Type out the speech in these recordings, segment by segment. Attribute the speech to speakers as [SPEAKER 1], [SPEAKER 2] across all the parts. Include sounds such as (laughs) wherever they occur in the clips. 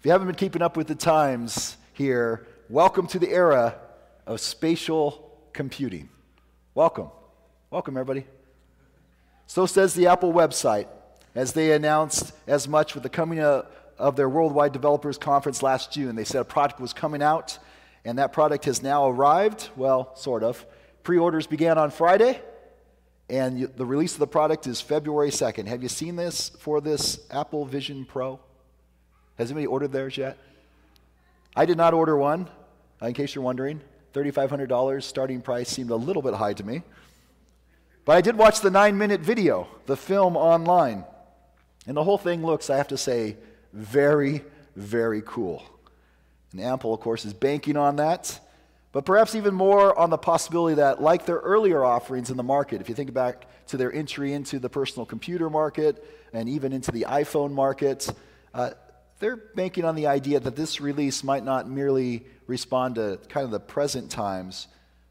[SPEAKER 1] If you haven't been keeping up with the times here, welcome to the era of spatial computing. Welcome. Welcome, everybody. So says the Apple website, as they announced as much with the coming of their Worldwide Developers Conference last June. They said a product was coming out, and that product has now arrived. Well, sort of. Pre orders began on Friday, and the release of the product is February 2nd. Have you seen this for this Apple Vision Pro? Has anybody ordered theirs yet? I did not order one, uh, in case you're wondering. $3,500 starting price seemed a little bit high to me. But I did watch the nine minute video, the film online. And the whole thing looks, I have to say, very, very cool. And Apple, of course, is banking on that. But perhaps even more on the possibility that, like their earlier offerings in the market, if you think back to their entry into the personal computer market and even into the iPhone market, uh, they're banking on the idea that this release might not merely respond to kind of the present times,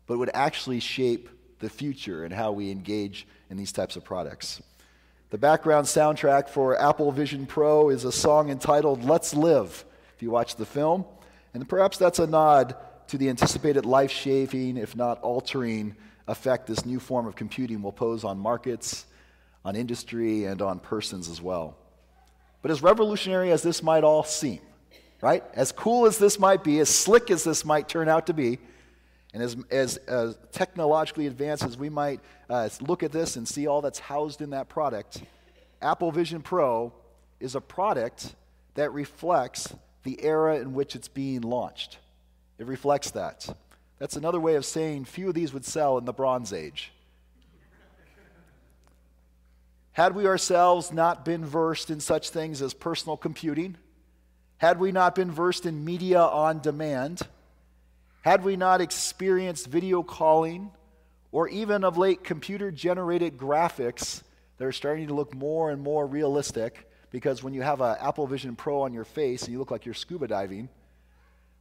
[SPEAKER 1] but would actually shape the future and how we engage in these types of products. The background soundtrack for Apple Vision Pro is a song entitled Let's Live, if you watch the film. And perhaps that's a nod to the anticipated life shaping, if not altering, effect this new form of computing will pose on markets, on industry, and on persons as well. But as revolutionary as this might all seem, right? As cool as this might be, as slick as this might turn out to be, and as, as, as technologically advanced as we might uh, look at this and see all that's housed in that product, Apple Vision Pro is a product that reflects the era in which it's being launched. It reflects that. That's another way of saying few of these would sell in the Bronze Age. Had we ourselves not been versed in such things as personal computing, had we not been versed in media on demand, had we not experienced video calling, or even of late computer generated graphics that are starting to look more and more realistic, because when you have an Apple Vision Pro on your face and you look like you're scuba diving,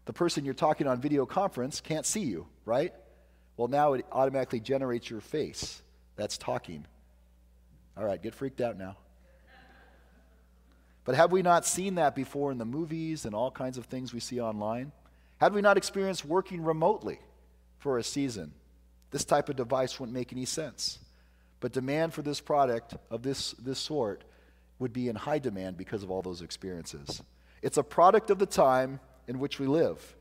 [SPEAKER 1] the person you're talking on video conference can't see you, right? Well, now it automatically generates your face that's talking. All right, get freaked out now. But have we not seen that before in the movies and all kinds of things we see online? Had we not experienced working remotely for a season? This type of device wouldn't make any sense. But demand for this product of this, this sort would be in high demand because of all those experiences. It's a product of the time in which we live.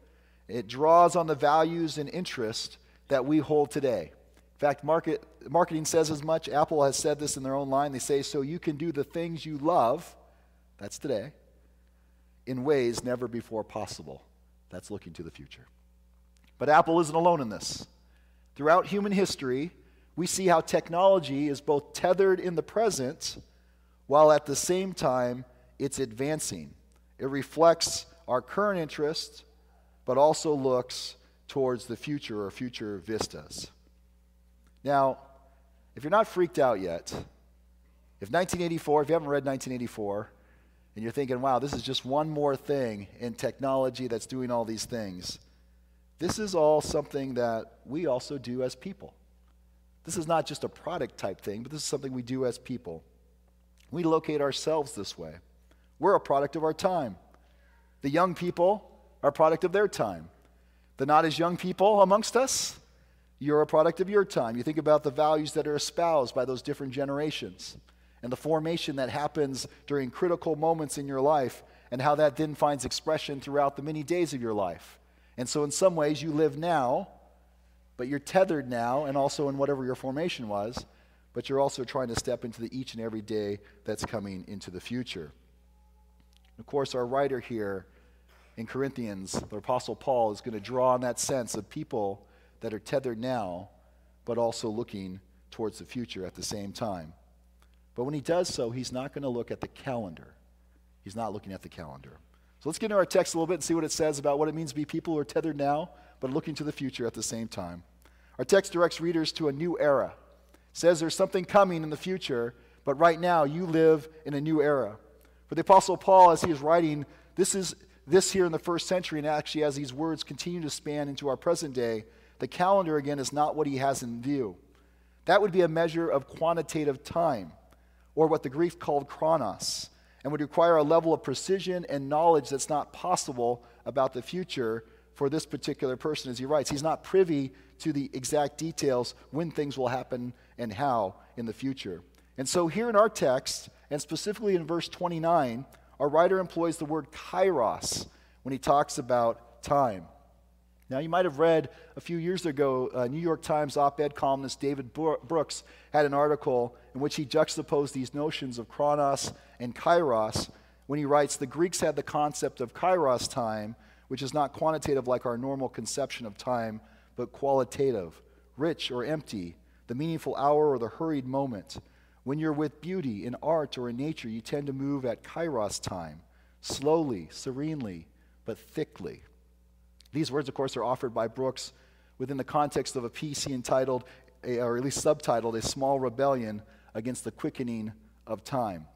[SPEAKER 1] It draws on the values and interests that we hold today. In fact, market, marketing says as much. Apple has said this in their own line. They say, so you can do the things you love, that's today, in ways never before possible. That's looking to the future. But Apple isn't alone in this. Throughout human history, we see how technology is both tethered in the present while at the same time it's advancing. It reflects our current interests, but also looks towards the future or future vistas. Now, if you're not freaked out yet, if 1984, if you haven't read 1984, and you're thinking, wow, this is just one more thing in technology that's doing all these things, this is all something that we also do as people. This is not just a product type thing, but this is something we do as people. We locate ourselves this way. We're a product of our time. The young people are a product of their time. The not as young people amongst us, you're a product of your time. You think about the values that are espoused by those different generations and the formation that happens during critical moments in your life and how that then finds expression throughout the many days of your life. And so, in some ways, you live now, but you're tethered now, and also in whatever your formation was, but you're also trying to step into the each and every day that's coming into the future. Of course, our writer here in Corinthians, the Apostle Paul, is going to draw on that sense of people that are tethered now, but also looking towards the future at the same time. But when he does so, he's not going to look at the calendar. He's not looking at the calendar. So let's get into our text a little bit and see what it says about what it means to be people who are tethered now, but looking to the future at the same time. Our text directs readers to a new era. It says there's something coming in the future, but right now you live in a new era. For the Apostle Paul, as he is writing, this is this here in the first century, and actually as these words continue to span into our present day, the calendar, again, is not what he has in view. That would be a measure of quantitative time, or what the Greek called chronos. and would require a level of precision and knowledge that's not possible about the future for this particular person as he writes. He's not privy to the exact details when things will happen and how in the future. And so, here in our text, and specifically in verse 29, our writer employs the word kairos when he talks about time. Now, you might have read a few years ago, uh, New York Times op ed columnist David Brooks had an article in which he juxtaposed these notions of chronos and kairos when he writes The Greeks had the concept of kairos time, which is not quantitative like our normal conception of time, but qualitative, rich or empty, the meaningful hour or the hurried moment. When you're with beauty in art or in nature, you tend to move at kairos time, slowly, serenely, but thickly. These words, of course, are offered by Brooks within the context of a piece he entitled, or at least subtitled, A Small Rebellion Against the Quickening of Time.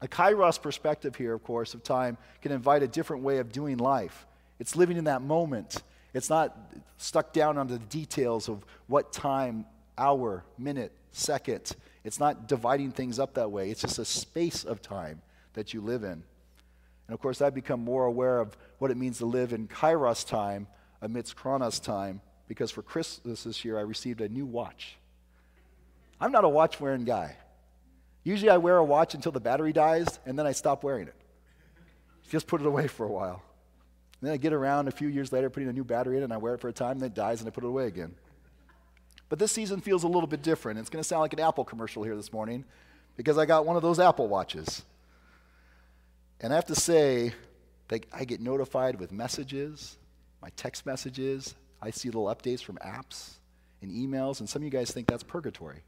[SPEAKER 1] A kairos perspective here, of course, of time can invite a different way of doing life. It's living in that moment. It's not stuck down onto the details of what time, hour, minute, second. It's not dividing things up that way. It's just a space of time that you live in. And of course, I've become more aware of what it means to live in Kairos time amidst Chronos time because for Christmas this year I received a new watch. I'm not a watch wearing guy. Usually I wear a watch until the battery dies and then I stop wearing it. Just put it away for a while. And then I get around a few years later putting a new battery in and I wear it for a time, then it dies and I put it away again. But this season feels a little bit different. It's going to sound like an Apple commercial here this morning because I got one of those Apple watches. And I have to say, that I get notified with messages, my text messages. I see little updates from apps and emails, and some of you guys think that's purgatory.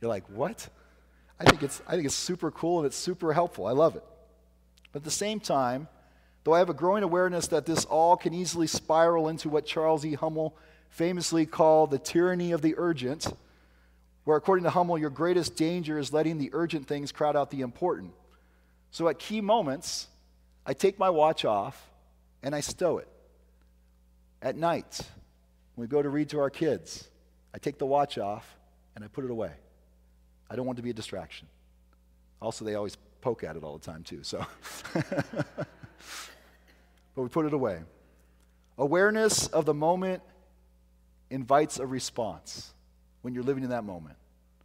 [SPEAKER 1] You're like, what? I think it's, I think it's super cool and it's super helpful. I love it. But at the same time, though I have a growing awareness that this all can easily spiral into what Charles E. Hummel famously called the tyranny of the urgent, where according to Hummel, your greatest danger is letting the urgent things crowd out the important. So at key moments, I take my watch off and I stow it. At night, when we go to read to our kids, I take the watch off and I put it away. I don't want to be a distraction. Also, they always poke at it all the time, too, so. (laughs) but we put it away. Awareness of the moment invites a response when you're living in that moment,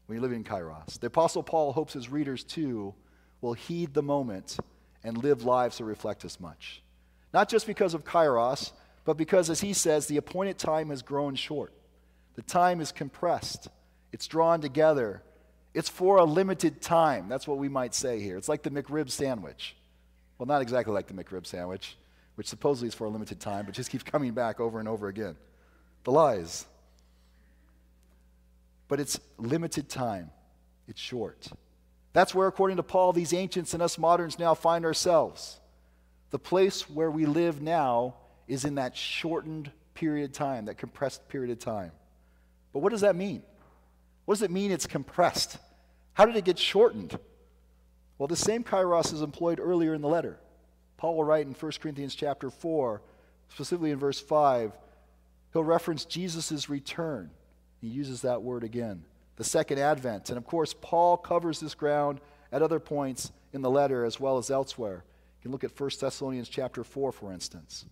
[SPEAKER 1] when you're living in Kairos. The Apostle Paul hopes his readers, too, will heed the moment and live lives that reflect as much. Not just because of Kairos, but because, as he says, the appointed time has grown short. The time is compressed, it's drawn together. It's for a limited time. That's what we might say here. It's like the McRib sandwich. Well, not exactly like the McRib sandwich, which supposedly is for a limited time, but just keeps coming back over and over again. The lies. But it's limited time, it's short. That's where, according to Paul, these ancients and us moderns now find ourselves. The place where we live now is in that shortened period of time, that compressed period of time. But what does that mean? What does it mean it's compressed? How did it get shortened? Well, the same kairos is employed earlier in the letter. Paul will write in 1 Corinthians chapter 4, specifically in verse 5, he'll reference Jesus' return. He uses that word again the second advent. And of course, Paul covers this ground at other points in the letter as well as elsewhere. You can look at 1 Thessalonians chapter 4, for instance.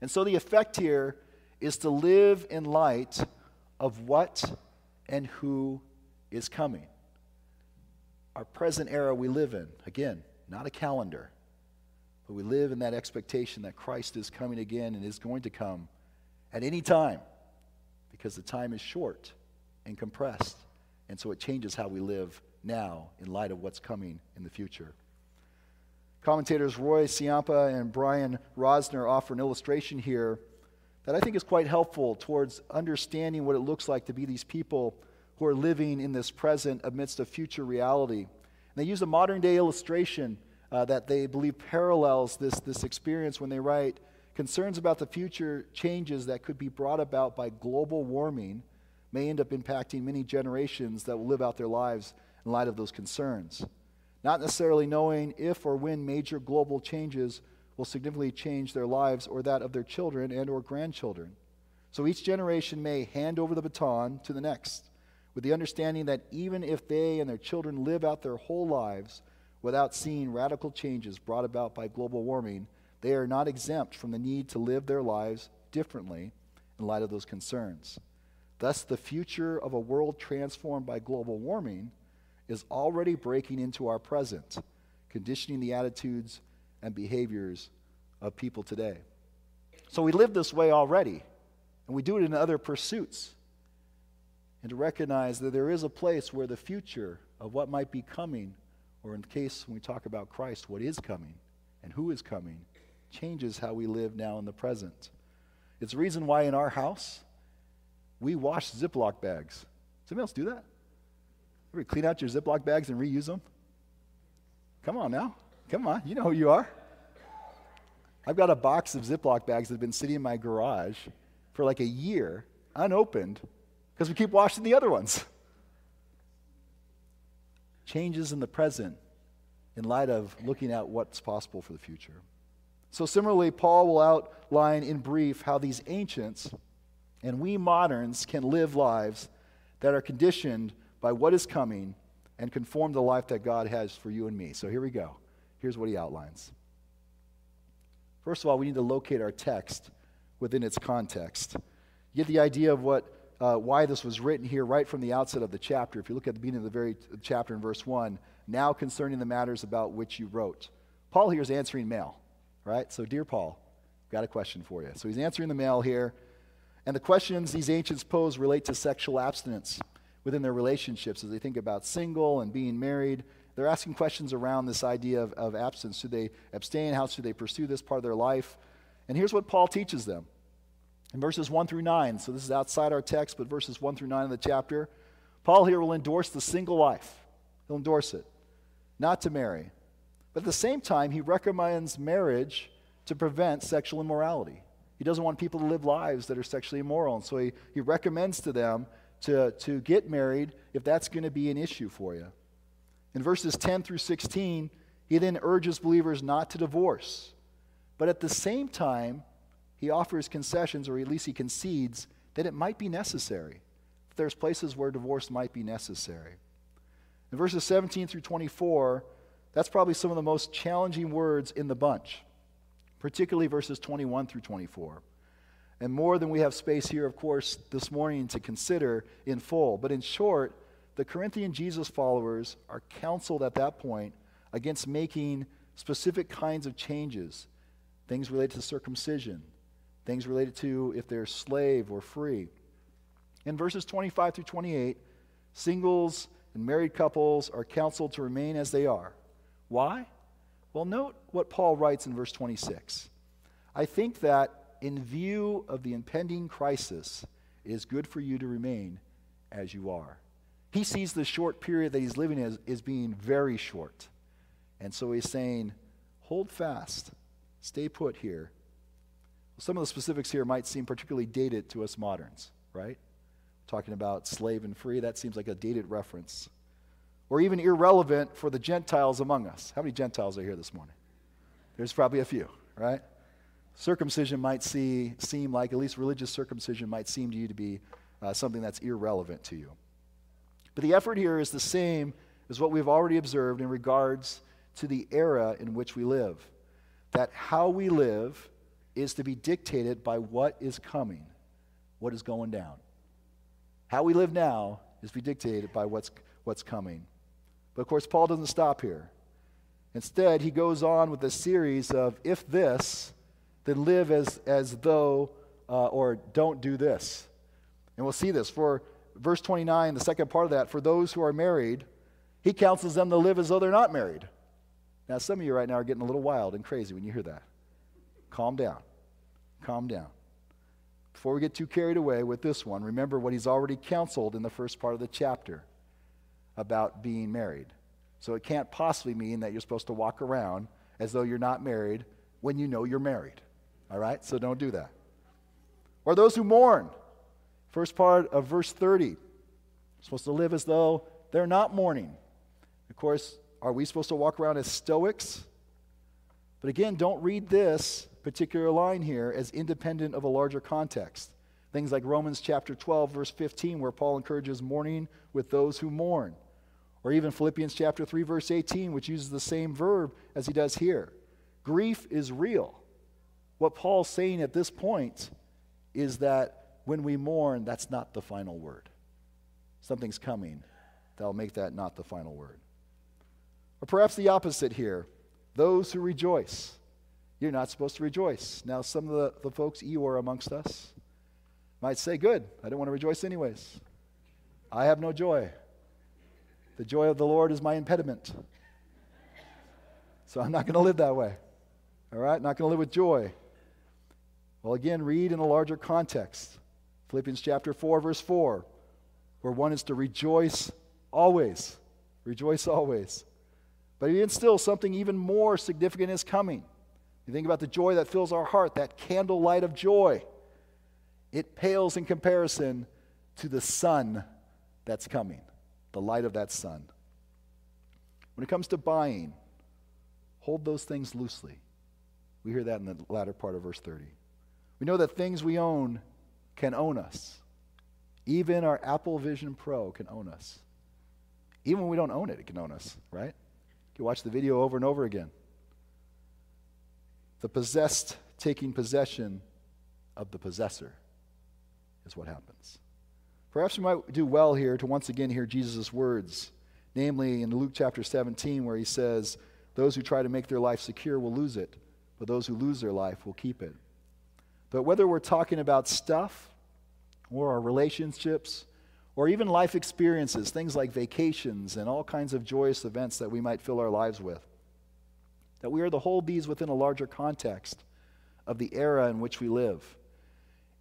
[SPEAKER 1] And so the effect here is to live in light of what and who is coming. Our present era we live in, again, not a calendar, but we live in that expectation that Christ is coming again and is going to come at any time because the time is short and compressed. And so it changes how we live now in light of what's coming in the future. Commentators Roy Ciampa and Brian Rosner offer an illustration here that I think is quite helpful towards understanding what it looks like to be these people who are living in this present amidst a future reality. And they use a modern day illustration uh, that they believe parallels this, this experience when they write concerns about the future changes that could be brought about by global warming may end up impacting many generations that will live out their lives in light of those concerns. Not necessarily knowing if or when major global changes will significantly change their lives or that of their children and or grandchildren. So each generation may hand over the baton to the next with the understanding that even if they and their children live out their whole lives without seeing radical changes brought about by global warming, they are not exempt from the need to live their lives differently in light of those concerns. Thus, the future of a world transformed by global warming is already breaking into our present, conditioning the attitudes and behaviors of people today. So we live this way already, and we do it in other pursuits. And to recognize that there is a place where the future of what might be coming, or in the case when we talk about Christ, what is coming and who is coming, changes how we live now in the present. It's the reason why in our house we wash Ziploc bags. Anybody else do that? Ever clean out your Ziploc bags and reuse them? Come on now. Come on. You know who you are. I've got a box of Ziploc bags that have been sitting in my garage for like a year, unopened, because we keep washing the other ones. Changes in the present in light of looking at what's possible for the future. So, similarly, Paul will outline in brief how these ancients and we moderns can live lives that are conditioned by what is coming and conform the life that God has for you and me. So, here we go. Here's what he outlines. First of all, we need to locate our text within its context. You get the idea of what, uh, why this was written here right from the outset of the chapter. If you look at the beginning of the very chapter in verse 1, now concerning the matters about which you wrote. Paul here is answering mail, right? So, dear Paul, got a question for you. So, he's answering the mail here. And the questions these ancients pose relate to sexual abstinence within their relationships as they think about single and being married. They're asking questions around this idea of, of abstinence. Should they abstain? How should they pursue this part of their life? And here's what Paul teaches them in verses 1 through 9. So this is outside our text, but verses 1 through 9 of the chapter. Paul here will endorse the single life, he'll endorse it, not to marry. But at the same time, he recommends marriage to prevent sexual immorality. He doesn't want people to live lives that are sexually immoral. And so he, he recommends to them to, to get married if that's going to be an issue for you. In verses 10 through 16, he then urges believers not to divorce. But at the same time, he offers concessions, or at least he concedes, that it might be necessary. There's places where divorce might be necessary. In verses 17 through 24, that's probably some of the most challenging words in the bunch particularly verses 21 through 24. And more than we have space here, of course, this morning to consider in full. But in short, the Corinthian Jesus followers are counseled at that point against making specific kinds of changes, things related to circumcision, things related to if they're slave or free. In verses 25 through 28, singles and married couples are counseled to remain as they are. Why? Well, note what Paul writes in verse 26. I think that in view of the impending crisis, it is good for you to remain as you are. He sees the short period that he's living as, as being very short. And so he's saying, hold fast, stay put here. Some of the specifics here might seem particularly dated to us moderns, right? Talking about slave and free, that seems like a dated reference or even irrelevant for the Gentiles among us. How many Gentiles are here this morning? There's probably a few, right? Circumcision might see, seem like, at least religious circumcision might seem to you to be uh, something that's irrelevant to you. But the effort here is the same as what we've already observed in regards to the era in which we live. That how we live is to be dictated by what is coming, what is going down. How we live now is to be dictated by what's, what's coming. But of course, Paul doesn't stop here. Instead, he goes on with a series of if this, then live as, as though, uh, or don't do this. And we'll see this. For verse 29, the second part of that, for those who are married, he counsels them to live as though they're not married. Now, some of you right now are getting a little wild and crazy when you hear that. Calm down. Calm down. Before we get too carried away with this one, remember what he's already counseled in the first part of the chapter about being married. So it can't possibly mean that you're supposed to walk around as though you're not married when you know you're married. All right? So don't do that. Or those who mourn. First part of verse 30. Supposed to live as though they're not mourning. Of course, are we supposed to walk around as stoics? But again, don't read this particular line here as independent of a larger context. Things like Romans chapter 12, verse 15, where Paul encourages mourning with those who mourn. Or even Philippians chapter 3 verse 18 which uses the same verb as he does here. Grief is real. What Paul's saying at this point is that when we mourn, that's not the final word. Something's coming that'll make that not the final word. Or perhaps the opposite here those who rejoice. You're not supposed to rejoice. Now, some of the, the folks Eeyore amongst us might say, Good, I don't want to rejoice anyways. I have no joy. The joy of the Lord is my impediment. So I'm not going to live that way. All right? Not going to live with joy. Well, again, read in a larger context. Philippians chapter 4, verse 4, where one is to rejoice always. Rejoice always. But even still, something even more significant is coming. You think about the joy that fills our heart, that candle light of joy. It pales in comparison to the sun that's coming, the light of that sun. When it comes to buying, hold those things loosely. We hear that in the latter part of verse 30. We know that things we own can own us. Even our Apple Vision Pro can own us. Even when we don't own it, it can own us, right? You can watch the video over and over again. The possessed taking possession of the possessor is what happens. Perhaps we might do well here to once again hear Jesus' words, namely in Luke chapter 17, where he says, Those who try to make their life secure will lose it, but those who lose their life will keep it. But whether we're talking about stuff or our relationships or even life experiences, things like vacations and all kinds of joyous events that we might fill our lives with, that we are to hold these within a larger context of the era in which we live,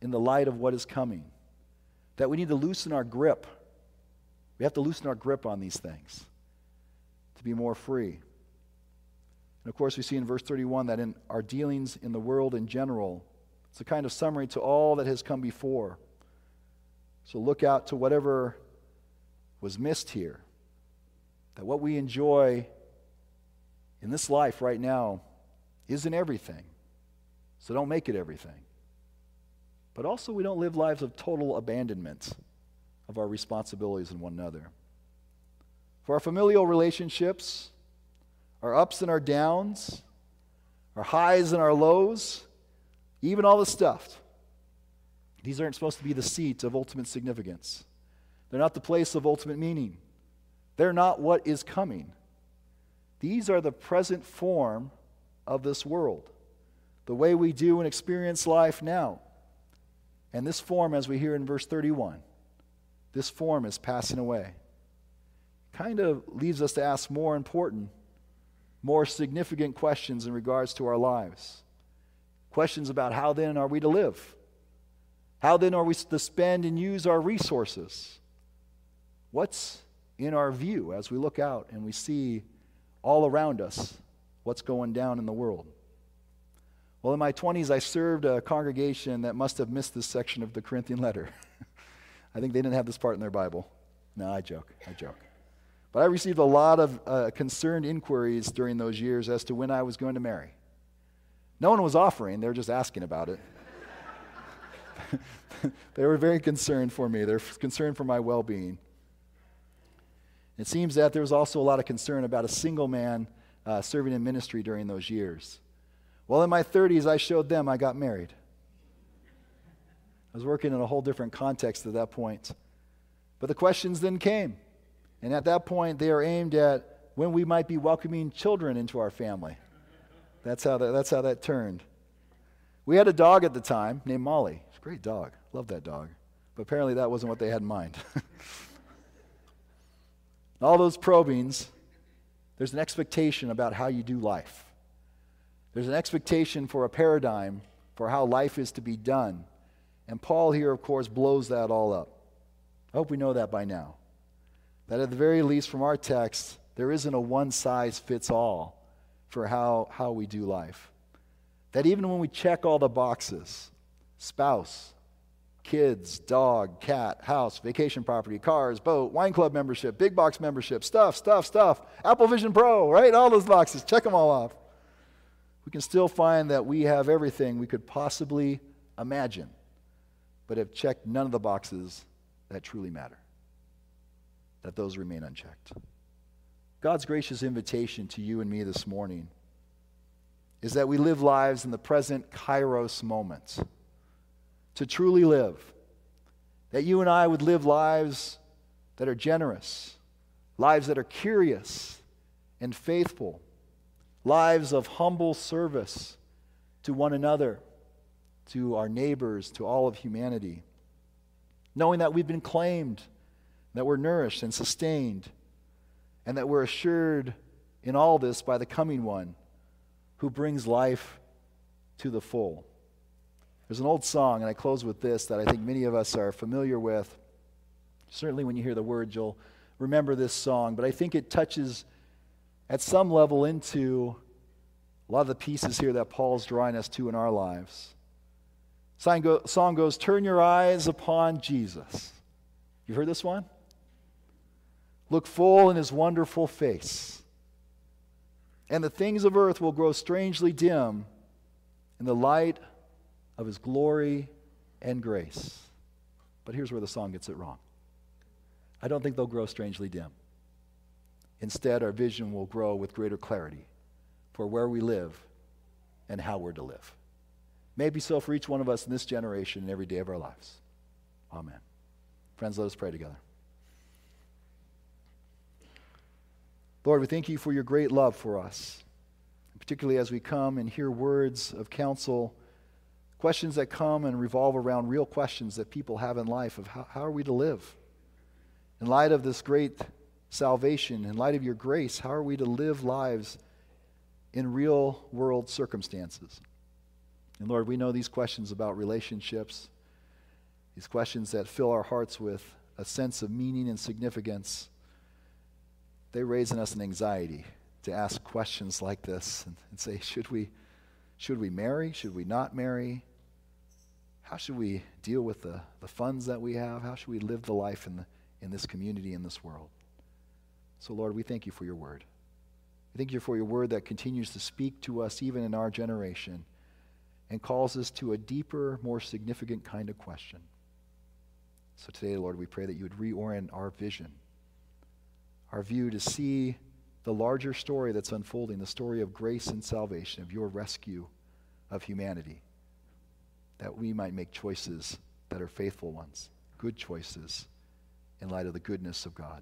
[SPEAKER 1] in the light of what is coming, that we need to loosen our grip. We have to loosen our grip on these things to be more free. And of course, we see in verse 31 that in our dealings in the world in general, it's a kind of summary to all that has come before. So look out to whatever was missed here. That what we enjoy in this life right now isn't everything. So don't make it everything. But also, we don't live lives of total abandonment of our responsibilities in one another. For our familial relationships, our ups and our downs, our highs and our lows, even all the stuff. These aren't supposed to be the seat of ultimate significance. They're not the place of ultimate meaning. They're not what is coming. These are the present form of this world, the way we do and experience life now. And this form, as we hear in verse 31, this form is passing away. Kind of leaves us to ask more important, more significant questions in regards to our lives. Questions about how then are we to live? How then are we to spend and use our resources? What's in our view as we look out and we see all around us what's going down in the world? Well, in my 20s, I served a congregation that must have missed this section of the Corinthian letter. (laughs) I think they didn't have this part in their Bible. No, I joke. I joke. But I received a lot of uh, concerned inquiries during those years as to when I was going to marry. No one was offering, they were just asking about it. (laughs) they were very concerned for me, they're concerned for my well being. It seems that there was also a lot of concern about a single man uh, serving in ministry during those years. Well, in my 30s, I showed them I got married. I was working in a whole different context at that point. But the questions then came. And at that point, they are aimed at when we might be welcoming children into our family. That's how that, that's how that turned. We had a dog at the time named Molly. It's a great dog. Love that dog. But apparently that wasn't what they had in mind. (laughs) All those probings, there's an expectation about how you do life. There's an expectation for a paradigm for how life is to be done. And Paul here, of course, blows that all up. I hope we know that by now. That at the very least, from our text, there isn't a one size fits all for how, how we do life. That even when we check all the boxes spouse, kids, dog, cat, house, vacation property, cars, boat, wine club membership, big box membership, stuff, stuff, stuff, Apple Vision Pro, right? All those boxes, check them all off. We can still find that we have everything we could possibly imagine, but have checked none of the boxes that truly matter, that those remain unchecked. God's gracious invitation to you and me this morning is that we live lives in the present kairos moment. To truly live. That you and I would live lives that are generous, lives that are curious and faithful, lives of humble service to one another, to our neighbors, to all of humanity. Knowing that we've been claimed, that we're nourished and sustained, and that we're assured in all this by the coming one who brings life to the full. There's an old song, and I close with this that I think many of us are familiar with. Certainly, when you hear the words, you'll remember this song, but I think it touches at some level into a lot of the pieces here that Paul's drawing us to in our lives. Song goes, Turn your eyes upon Jesus. You heard this one? Look full in his wonderful face and the things of earth will grow strangely dim in the light of his glory and grace. But here's where the song gets it wrong. I don't think they'll grow strangely dim. Instead, our vision will grow with greater clarity for where we live and how we're to live. Maybe so for each one of us in this generation and every day of our lives. Amen. Friends, let us pray together. Lord, we thank you for your great love for us, particularly as we come and hear words of counsel, questions that come and revolve around real questions that people have in life of how, how are we to live? In light of this great salvation, in light of your grace, how are we to live lives in real world circumstances? And Lord, we know these questions about relationships, these questions that fill our hearts with a sense of meaning and significance they raise in us an anxiety to ask questions like this and, and say, should we, should we marry? Should we not marry? How should we deal with the, the funds that we have? How should we live the life in, the, in this community, in this world? So, Lord, we thank you for your word. We thank you for your word that continues to speak to us even in our generation and calls us to a deeper, more significant kind of question. So today, Lord, we pray that you would reorient our vision our view to see the larger story that's unfolding the story of grace and salvation, of your rescue of humanity, that we might make choices that are faithful ones, good choices in light of the goodness of God.